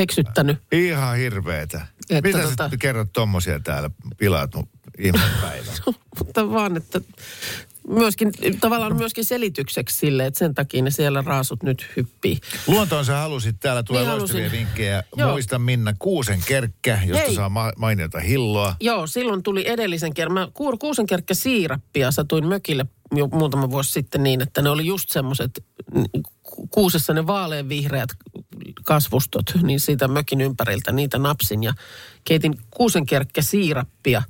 [SPEAKER 2] eksyttänyt.
[SPEAKER 3] Ihan hirveetä.
[SPEAKER 2] Että
[SPEAKER 3] Mitä
[SPEAKER 2] tota-
[SPEAKER 3] sä kerrot tommosia täällä? Pilaat mun ihmeen päivän.
[SPEAKER 2] Mutta vaan, että myöskin, tavallaan myöskin selitykseksi sille, että sen takia ne siellä raasut nyt hyppii.
[SPEAKER 3] Luontoon sä halusit, täällä tulee
[SPEAKER 2] Niin
[SPEAKER 3] loistavia
[SPEAKER 2] halusin.
[SPEAKER 3] vinkkejä.
[SPEAKER 2] Joo.
[SPEAKER 3] Muista Minna kuusen kerkkä, josta
[SPEAKER 2] Hei.
[SPEAKER 3] saa ma- mainiota hilloa.
[SPEAKER 2] Joo, silloin tuli edellisen kerran. Mä kuur, kuusenkerkkä siirappia satuin mökille jo muutama vuosi sitten niin, että ne oli just semmoiset, kuusessa ne vaaleanvihreät kasvustot, niin siitä mökin ympäriltä niitä napsin ja keitin kuusenkerkkä siirappia.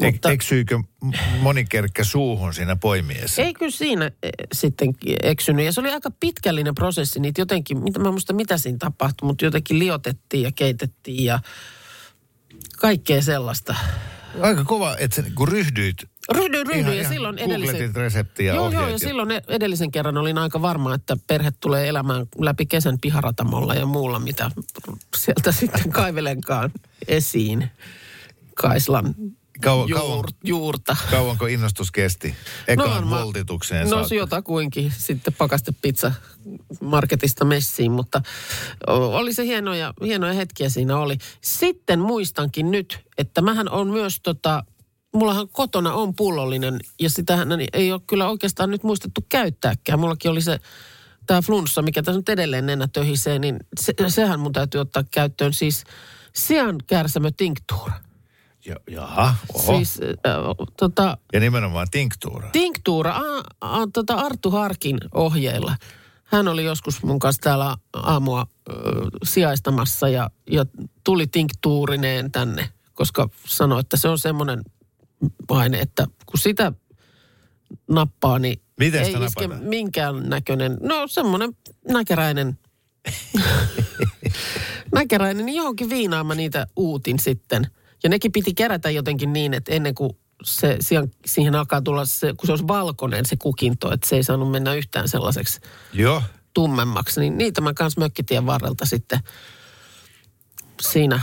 [SPEAKER 3] E-
[SPEAKER 2] Mutta
[SPEAKER 3] eksyykö m- moni kerkkä suuhun siinä poimiessa?
[SPEAKER 2] ei kyllä siinä eh, sitten eksynyt. Ja se oli aika pitkällinen prosessi. Niitä jotenkin, mitä, mä muista mitä siinä tapahtui, mutta jotenkin liotettiin ja keitettiin ja kaikkea sellaista.
[SPEAKER 3] Aika kova, että sä niinku ryhdyit.
[SPEAKER 2] Ryhdyin, ryhdyin
[SPEAKER 3] Ihan-
[SPEAKER 2] ja
[SPEAKER 3] ihan
[SPEAKER 2] silloin edellisen...
[SPEAKER 3] reseptiä
[SPEAKER 2] joo, joo, ja silloin e- edellisen kerran olin aika varma, että perhe tulee elämään läpi kesän piharatamolla ja muulla, mitä sieltä sitten kaivelenkaan esiin. Kaislan
[SPEAKER 3] Kauan,
[SPEAKER 2] juur,
[SPEAKER 3] kauan,
[SPEAKER 2] juurta.
[SPEAKER 3] kauanko innostus kesti? Ekaan
[SPEAKER 2] varmaan-
[SPEAKER 3] voltitukseen
[SPEAKER 2] No
[SPEAKER 3] saakka.
[SPEAKER 2] jotakuinkin sitten pakastepizza marketista messiin, mutta oli se hienoja, hienoja hetkiä siinä oli. Sitten muistankin nyt, että mähän on myös tota, mullahan kotona on pullollinen ja sitähän ei ole kyllä oikeastaan nyt muistettu käyttääkään. Mullakin oli se tämä flunssa, mikä tässä nyt edelleen nenä töhisee, niin se, sehän mun täytyy ottaa käyttöön siis sian kärsämö tinktuura.
[SPEAKER 3] Ja, jaha, oho.
[SPEAKER 2] Siis äh, tota,
[SPEAKER 3] Ja nimenomaan tinktuura.
[SPEAKER 2] Tinktuura, a, a, tota Arttu Harkin ohjeilla. Hän oli joskus mun kanssa täällä aamua ö, sijaistamassa ja, ja tuli tinktuurineen tänne, koska sanoi, että se on semmoinen aine, että kun sitä nappaa, niin
[SPEAKER 3] Miten
[SPEAKER 2] ei
[SPEAKER 3] sitä
[SPEAKER 2] iske
[SPEAKER 3] napataan?
[SPEAKER 2] minkään näköinen, no semmoinen näkeräinen, näkeräinen, niin johonkin viinaan mä niitä uutin sitten. Ja nekin piti kerätä jotenkin niin, että ennen kuin se, siihen, siihen alkaa tulla se, kun se olisi valkoinen se kukinto, että se ei saanut mennä yhtään sellaiseksi
[SPEAKER 3] Joo.
[SPEAKER 2] tummemmaksi, niin niitä mä kanssa mökkitien varrelta sitten siinä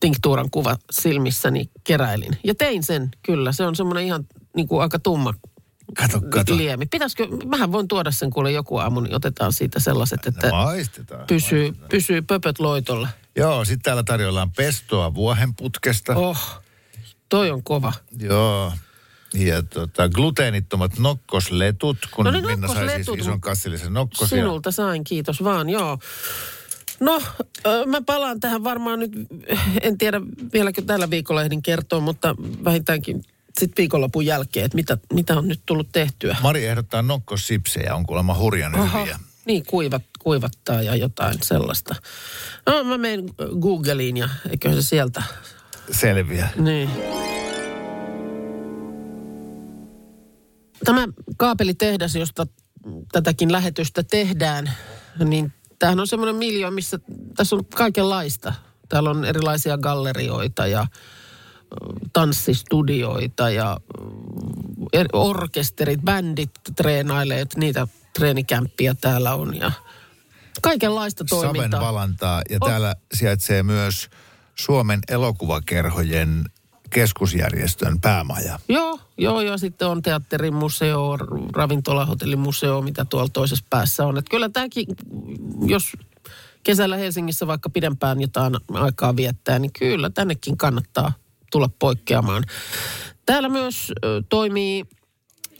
[SPEAKER 2] tinktuuran kuva silmissäni keräilin. Ja tein sen, kyllä. Se on semmoinen ihan niin kuin aika tumma
[SPEAKER 3] Kato, kato.
[SPEAKER 2] liemi. Pitäisikö, mähän voin tuoda sen kuule joku aamu, niin otetaan siitä sellaiset, että
[SPEAKER 3] Maistetaan.
[SPEAKER 2] pysyy, pysyy pöpöt loitolla.
[SPEAKER 3] Joo, sitten täällä tarjoillaan pestoa vuohenputkesta.
[SPEAKER 2] Oh, toi on kova.
[SPEAKER 3] Joo. Ja tota, gluteenittomat nokkosletut, kun
[SPEAKER 2] No ne
[SPEAKER 3] Minna sai siis ison kassillisen nokkosia.
[SPEAKER 2] Sinulta sain, kiitos vaan, joo. No, mä palaan tähän varmaan nyt, en tiedä vieläkö tällä viikolla ehdin kertoa, mutta vähintäänkin sitten viikonlopun jälkeen, että mitä, mitä on nyt tullut tehtyä.
[SPEAKER 3] Mari ehdottaa nokkosipsejä, on kuulemma hurjan
[SPEAKER 2] Oho,
[SPEAKER 3] hyviä.
[SPEAKER 2] niin kuivat, kuivattaa ja jotain sellaista. No mä menen Googleiin ja eiköhän se sieltä.
[SPEAKER 3] Selviä.
[SPEAKER 2] Niin. Tämä kaapelitehdas, josta tätäkin lähetystä tehdään, niin tämähän on semmoinen miljoon, missä tässä on kaikenlaista. Täällä on erilaisia gallerioita ja tanssistudioita ja er- orkesterit, bändit treenailee, että niitä treenikämppiä täällä on ja kaikenlaista
[SPEAKER 3] Saven
[SPEAKER 2] toimintaa.
[SPEAKER 3] valantaa. Ja
[SPEAKER 2] On.
[SPEAKER 3] täällä sijaitsee myös Suomen elokuvakerhojen keskusjärjestön päämaja.
[SPEAKER 2] Joo, joo, ja sitten on teatterimuseo, r- ravintolahotellimuseo, mitä tuolla toisessa päässä on. Että kyllä tämäkin, jos kesällä Helsingissä vaikka pidempään jotain aikaa viettää, niin kyllä tännekin kannattaa tulla poikkeamaan. Täällä myös ö, toimii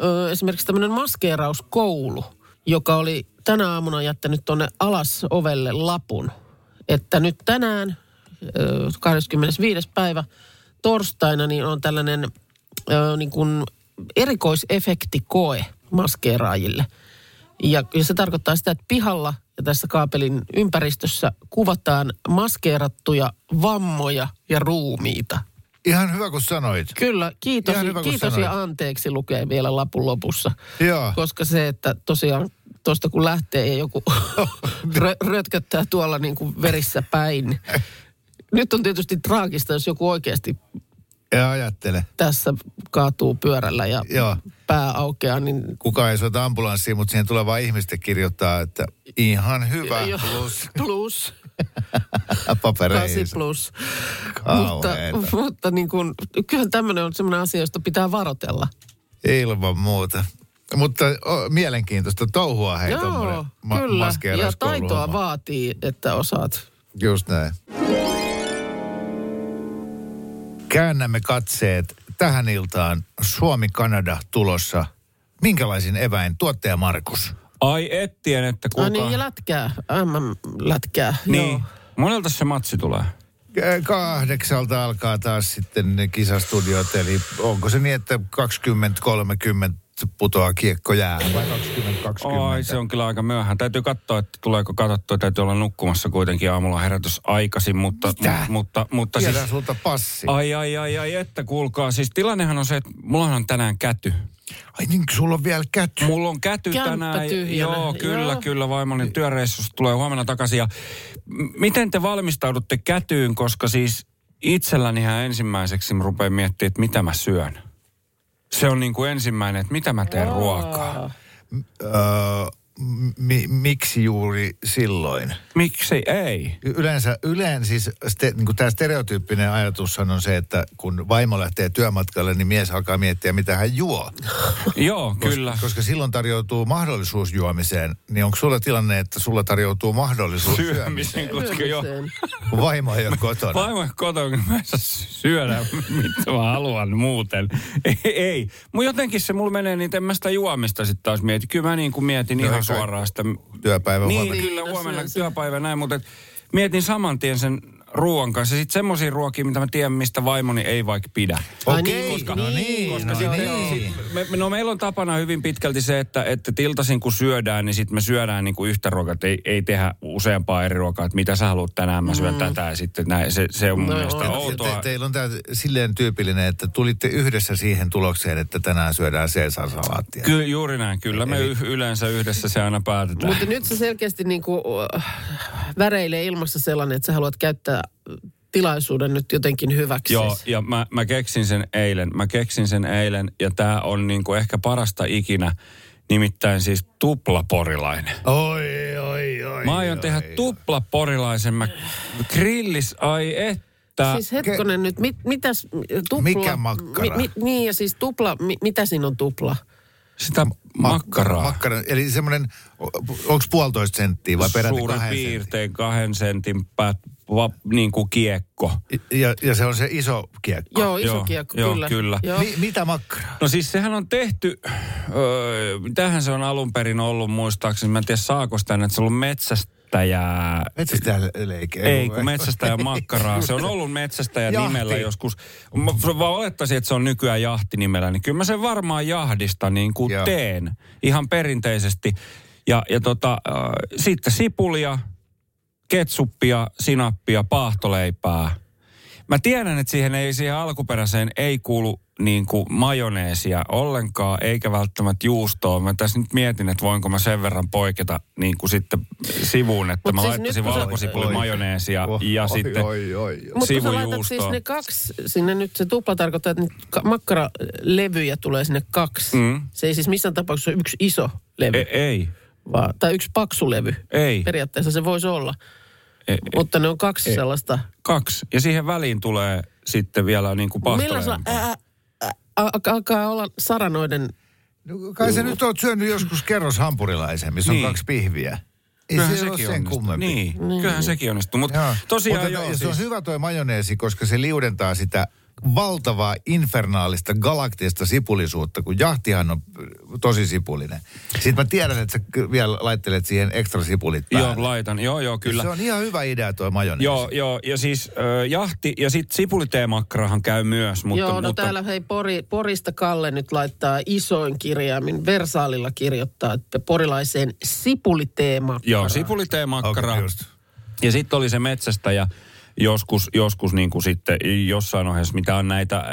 [SPEAKER 2] ö, esimerkiksi tämmöinen maskeerauskoulu, joka oli tänä aamuna jättänyt tuonne alas ovelle lapun, että nyt tänään ö, 25. päivä torstaina niin on tällainen ö, niin kuin erikoisefektikoe maskeeraajille. Ja, ja se tarkoittaa sitä, että pihalla ja tässä kaapelin ympäristössä kuvataan maskeerattuja vammoja ja ruumiita.
[SPEAKER 3] Ihan hyvä, kun sanoit.
[SPEAKER 2] Kyllä, kiitos,
[SPEAKER 3] Ihan hyvä,
[SPEAKER 2] kiitos
[SPEAKER 3] sanoit.
[SPEAKER 2] ja anteeksi lukee vielä lapun lopussa.
[SPEAKER 3] Joo.
[SPEAKER 2] Koska se, että tosiaan tuosta kun lähtee ja joku rö, rötköttää tuolla niin kuin verissä päin. Nyt on tietysti traagista, jos joku oikeasti
[SPEAKER 3] Ja ajattele.
[SPEAKER 2] tässä kaatuu pyörällä ja
[SPEAKER 3] Joo.
[SPEAKER 2] pää aukeaa, niin
[SPEAKER 3] Kukaan ei soita ambulanssia, mutta siihen tulee vain ihmistä kirjoittaa, että ihan hyvä
[SPEAKER 2] Joo.
[SPEAKER 3] plus
[SPEAKER 2] plus,
[SPEAKER 3] papereihin.
[SPEAKER 2] plus. mutta,
[SPEAKER 3] Kauheeta.
[SPEAKER 2] mutta niin kuin, kyllähän tämmöinen on semmoinen asia, josta pitää varotella.
[SPEAKER 3] Ilman muuta. Mutta o, mielenkiintoista touhua hei
[SPEAKER 2] Joo,
[SPEAKER 3] ma-
[SPEAKER 2] kyllä. Ja taitoa vaatii, että osaat.
[SPEAKER 3] Just näin. Käännämme katseet tähän iltaan Suomi-Kanada tulossa. Minkälaisin eväin? Tuottaja Markus.
[SPEAKER 4] Ai ettien, että
[SPEAKER 2] No
[SPEAKER 4] kuulkaa.
[SPEAKER 2] niin, ja lätkää, MM-lätkää.
[SPEAKER 4] niin.
[SPEAKER 2] Joo.
[SPEAKER 4] Monelta se matsi tulee?
[SPEAKER 3] Kahdeksalta alkaa taas sitten ne kisastudiot, eli onko se niin, että 20-30 putoaa kiekko jää vai 20-20?
[SPEAKER 4] Ai, se on kyllä aika myöhään. Täytyy katsoa, että tuleeko katsottua. Täytyy olla nukkumassa kuitenkin aamulla herätys aikaisin, mutta...
[SPEAKER 3] Mitä?
[SPEAKER 4] Mu, mutta, mutta siis,
[SPEAKER 3] sulta passi.
[SPEAKER 4] ai, ai, ai, ai, että kuulkaa. Siis tilannehan on se, että mulla on tänään käty.
[SPEAKER 3] Ai niin, sulla on vielä käty.
[SPEAKER 4] Mulla on käty
[SPEAKER 2] Kämppä
[SPEAKER 4] tänään.
[SPEAKER 2] tyhjänä.
[SPEAKER 4] Joo, kyllä,
[SPEAKER 2] Joo.
[SPEAKER 4] kyllä. Vaimoni työreissusta tulee huomenna takaisin. Ja m- miten te valmistaudutte kätyyn, koska siis itselläni ihan ensimmäiseksi mä rupean miettimään, että mitä mä syön. Se on niin kuin ensimmäinen, että mitä mä teen ruokaa.
[SPEAKER 3] Öö, mi- miksi juuri silloin?
[SPEAKER 4] Miksi ei?
[SPEAKER 3] Y- Yleensä, yleensä siis ste, niin tämä stereotyyppinen ajatushan on se, että kun vaimo lähtee työmatkalle, niin mies alkaa miettiä, mitä hän juo.
[SPEAKER 4] Joo, kyllä.
[SPEAKER 3] Koska, koska silloin tarjoutuu mahdollisuus juomiseen, niin onko sulla tilanne, että sulla tarjoutuu mahdollisuus syömiseen,
[SPEAKER 4] Syömisen, koska jo
[SPEAKER 3] vaimo ei ole kotona?
[SPEAKER 4] vaimo kotona, kun mä en saa syödä, mitä mä haluan muuten. Ei, ei. Mun jotenkin se mulla menee, niin en mä sitä juomista sitten taas mieti. Kyllä mä niin kuin mietin
[SPEAKER 3] No
[SPEAKER 4] ihan suoraan sitä.
[SPEAKER 3] Työpäivä
[SPEAKER 4] Niin,
[SPEAKER 3] huomenna.
[SPEAKER 4] kyllä huomenna työpäivä näin, mutta et mietin saman tien sen ruoan kanssa. Sitten semmoisia ruokia, mitä mä tiedän, mistä vaimoni ei vaikka pidä.
[SPEAKER 3] Okei,
[SPEAKER 2] niin,
[SPEAKER 3] koska,
[SPEAKER 2] niin,
[SPEAKER 3] no niin,
[SPEAKER 4] Koska
[SPEAKER 3] no
[SPEAKER 4] sitten,
[SPEAKER 3] niin.
[SPEAKER 4] sit, me, no meillä on tapana hyvin pitkälti se, että, että iltaisin kun syödään, niin sitten me syödään niin kuin yhtä ruokaa. että Ei, ei tehdä useampaa eri ruokaa, että mitä sä haluat tänään, mä syön mm. tätä ja sitten näin. Se, se on mun
[SPEAKER 2] No
[SPEAKER 4] mielestä
[SPEAKER 2] joo.
[SPEAKER 4] outoa.
[SPEAKER 3] Te, teillä on tämä silleen tyypillinen, että tulitte yhdessä siihen tulokseen, että tänään syödään Caesar-salaattia.
[SPEAKER 4] Kyllä, juuri näin. Kyllä me y- yleensä yhdessä se aina päätetään.
[SPEAKER 2] Mutta nyt se selkeästi niin kuin, väreilee ilmassa sellainen, että sä haluat käyttää tilaisuuden nyt jotenkin hyväksi.
[SPEAKER 4] Joo, ja mä, mä keksin sen eilen. Mä keksin sen eilen, ja tää on niinku ehkä parasta ikinä. Nimittäin siis tuplaporilainen.
[SPEAKER 3] Oi, oi, oi.
[SPEAKER 4] Mä aion
[SPEAKER 3] oi,
[SPEAKER 4] tehdä
[SPEAKER 3] oi.
[SPEAKER 4] tuplaporilaisen. Mä grillis, ai että.
[SPEAKER 2] Siis hetkonen nyt, mit, mitäs tupla...
[SPEAKER 3] Mikä makkara?
[SPEAKER 2] niin ja siis tupla, mi, mitä siinä on tupla?
[SPEAKER 4] Sitä makkaraa.
[SPEAKER 3] Makkara, eli semmoinen, onko puolitoista senttiä vai peräti
[SPEAKER 4] Suurin
[SPEAKER 3] kahden
[SPEAKER 4] piirtein kahden sentin päät, va, niin kuin kiekko.
[SPEAKER 3] Ja, ja se on se iso kiekko.
[SPEAKER 2] Joo, iso
[SPEAKER 4] Joo,
[SPEAKER 2] kiekko,
[SPEAKER 4] joo,
[SPEAKER 2] kyllä.
[SPEAKER 4] kyllä.
[SPEAKER 2] Joo.
[SPEAKER 3] Mi, mitä makkaraa?
[SPEAKER 4] No siis sehän on tehty, öö, tähän se on alun perin ollut muistaakseni, mä en tiedä saako sitä, että se on ollut metsästäjää.
[SPEAKER 3] Metsästäjäleike.
[SPEAKER 4] Ei, kun metsästäjä makkaraa. Se on ollut metsästäjä
[SPEAKER 3] Jahti.
[SPEAKER 4] nimellä joskus. Mä vaan olettaisin, että se on nykyään jahtinimellä, niin kyllä mä sen varmaan jahdista niin kuin
[SPEAKER 3] Joo.
[SPEAKER 4] teen. Ihan perinteisesti. Ja, ja tota, äh, sitten sipulia, ketsuppia, sinappia, paahtoleipää. Mä tiedän, että siihen ei siihen alkuperäiseen ei kuulu niin kuin majoneesia ollenkaan, eikä välttämättä juustoa. Mä tässä nyt mietin, että voinko mä sen verran poiketa niin kuin sitten sivuun, että
[SPEAKER 2] Mut
[SPEAKER 4] mä
[SPEAKER 2] siis
[SPEAKER 4] laittaisin valkosipuli majoneesia
[SPEAKER 3] Oh,
[SPEAKER 4] ja
[SPEAKER 3] oi,
[SPEAKER 4] sitten
[SPEAKER 3] oi, oi, oi.
[SPEAKER 2] Mutta kun sä laitat
[SPEAKER 4] sivujuustoa.
[SPEAKER 2] siis ne kaksi, sinne nyt se tupla tarkoittaa, että nyt ka- makkara-levyjä tulee sinne kaksi.
[SPEAKER 4] Mm.
[SPEAKER 2] Se ei siis missään tapauksessa ole yksi iso levy,
[SPEAKER 4] Ei, ei,
[SPEAKER 2] vaan, tai yksi paksu levy.
[SPEAKER 4] ei,
[SPEAKER 2] Periaatteessa se voisi olla,
[SPEAKER 4] ei,
[SPEAKER 2] mutta ne on kaksi
[SPEAKER 4] Ei.
[SPEAKER 2] sellaista.
[SPEAKER 4] kaksi. Ja siihen väliin tulee sitten vielä niin kuin
[SPEAKER 2] Millä sä, ää, alkaa, olla saranoiden,
[SPEAKER 3] No, kai sä nyt oot syönyt joskus kerroshampurilaisen, missä on
[SPEAKER 4] Niin.
[SPEAKER 3] kaksi pihviä. Ei
[SPEAKER 4] Kyllähän
[SPEAKER 3] se ole
[SPEAKER 4] sekin
[SPEAKER 3] sen
[SPEAKER 4] onnistuu.
[SPEAKER 3] kummempi.
[SPEAKER 4] Niin, kyllähän sekin onnistuu. Mutta tosiaan
[SPEAKER 3] Mutta
[SPEAKER 4] joo,
[SPEAKER 3] se on
[SPEAKER 4] siis,
[SPEAKER 3] hyvä toi majoneesi, koska se liudentaa sitä valtavaa infernaalista galaktista sipulisuutta, kun jahtihan on tosi sipulinen. Sitten mä tiedän, että sä vielä laittelet siihen ekstra sipulit päälle.
[SPEAKER 4] joo, laitan. Joo, joo, kyllä.
[SPEAKER 3] Se on ihan hyvä idea toi majoneesi.
[SPEAKER 4] Joo, joo, ja siis ö, jahti ja sitten sipuliteemakkarahan käy myös, mutta...
[SPEAKER 2] joo, no
[SPEAKER 4] mutta
[SPEAKER 2] täällä hei Pori, Porista Kalle nyt laittaa isoin kirjaimin, Versaalilla kirjoittaa, että porilaiseen sipuliteema.
[SPEAKER 4] Joo, sipuliteemakkara.
[SPEAKER 3] Just.
[SPEAKER 4] Ja sitten oli se metsästäjä joskus, joskus niin kuin sitten jossain ohjeessa, mitä on näitä, äh,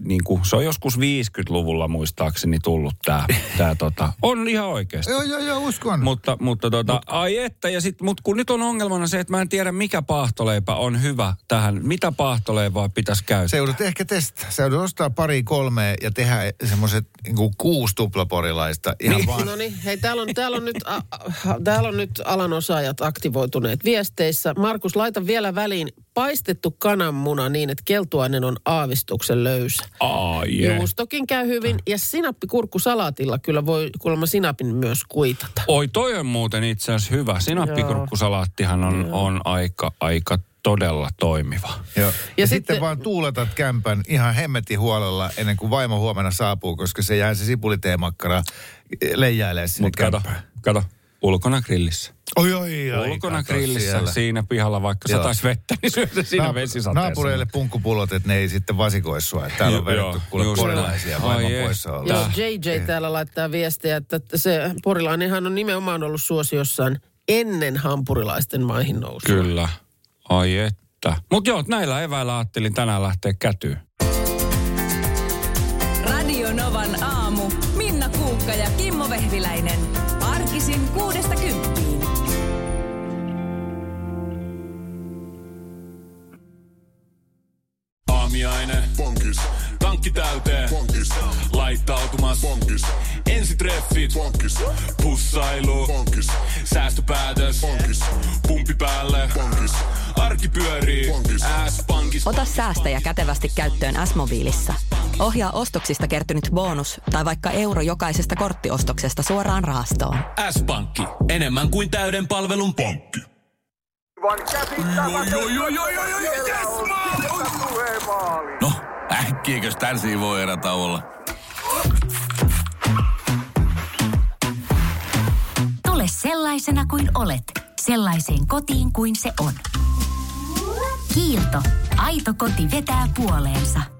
[SPEAKER 4] niin kuin, se on joskus 50-luvulla muistaakseni tullut tämä, tää, tota, on ihan oikeasti.
[SPEAKER 3] Joo, joo, joo, uskon.
[SPEAKER 4] Mutta, mutta tota, ai että, ja sit, mut kun nyt on ongelmana se, että mä en tiedä mikä paahtoleipä on hyvä tähän. Mitä paahtoleipää pitäisi käyttää?
[SPEAKER 3] Se joudut ehkä testaa. Se joudut ostaa pari kolme ja tehdä semmoiset niin kuusi tuplaporilaista. Ihan niin. vaan.
[SPEAKER 2] No niin, hei täällä on, täällä, on nyt, a, a, täällä on nyt alan osaajat aktivoituneet viesteissä. Markus, laita vielä väliin paistettu kananmuna niin, että keltuainen on aavistuksen löysä.
[SPEAKER 4] Ai yeah.
[SPEAKER 2] Juustokin käy hyvin ja sinappikurkkusalaatilla kyllä voi kuulemma sinapin myös kuitata.
[SPEAKER 4] Oi, toi on muuten itse asiassa hyvä. Sinappikurkkusalaattihan on, on aika, aika todella toimiva.
[SPEAKER 3] Joo. Ja,
[SPEAKER 2] Ja
[SPEAKER 3] sitten,
[SPEAKER 2] sitten-
[SPEAKER 3] vaan tuuletat kämpän ihan hemmetin huolella ennen kuin vaimo huomenna saapuu, koska se jää se sipuliteemakkara leijailee sinne
[SPEAKER 4] Mutta kato, kato, ulkona grillissä.
[SPEAKER 3] Oi, oi, oi.
[SPEAKER 4] ulkona grillissä
[SPEAKER 3] siellä.
[SPEAKER 4] siinä pihalla, vaikka
[SPEAKER 3] Joo.
[SPEAKER 4] sataisi vettä, niin syötä siinä
[SPEAKER 3] Naap-
[SPEAKER 4] vesisateessa.
[SPEAKER 3] Naapureille punkkupullot, että ne ei sitten vasikoisi sua. Että Täällä on vedetty kuule porilaisia
[SPEAKER 4] Ai
[SPEAKER 3] poissa olla.
[SPEAKER 2] Joo, JJ täällä laittaa viestiä, että se porilainenhan on nimenomaan ollut suosiossaan ennen hampurilaisten maihin nousua.
[SPEAKER 4] Kyllä. Ai että. Mutta joo, näillä eväillä ajattelin tänään lähteä kätyyn.
[SPEAKER 1] Radio Novan aamu. Minna Kuukka ja Kimmo Vehviläinen. Arkisin kuudesta kymppiin.
[SPEAKER 7] Aamiaine. Bonkis. Tankki täyteen. Bonkis. Laittautumas. Bonkis. Ensitreffit. Bonkis. Pussailu. Bonkis. Säästöpäätös. Bonkis. Pumpi päälle. Bonkis. Arki pyörii. Bonkis. S-pankis.
[SPEAKER 8] Ota säästäjä kätevästi käyttöön S-mobiilissa. Ohjaa ostoksista kertynyt bonus tai vaikka euro jokaisesta korttiostoksesta suoraan rahastoon.
[SPEAKER 7] S-pankki. Enemmän kuin täyden palvelun pankki.
[SPEAKER 10] No, äkkiäkös tän voi erä olla?
[SPEAKER 9] Tule sellaisena kuin olet, sellaiseen kotiin kuin se on. Kiilto. Aito koti vetää puoleensa.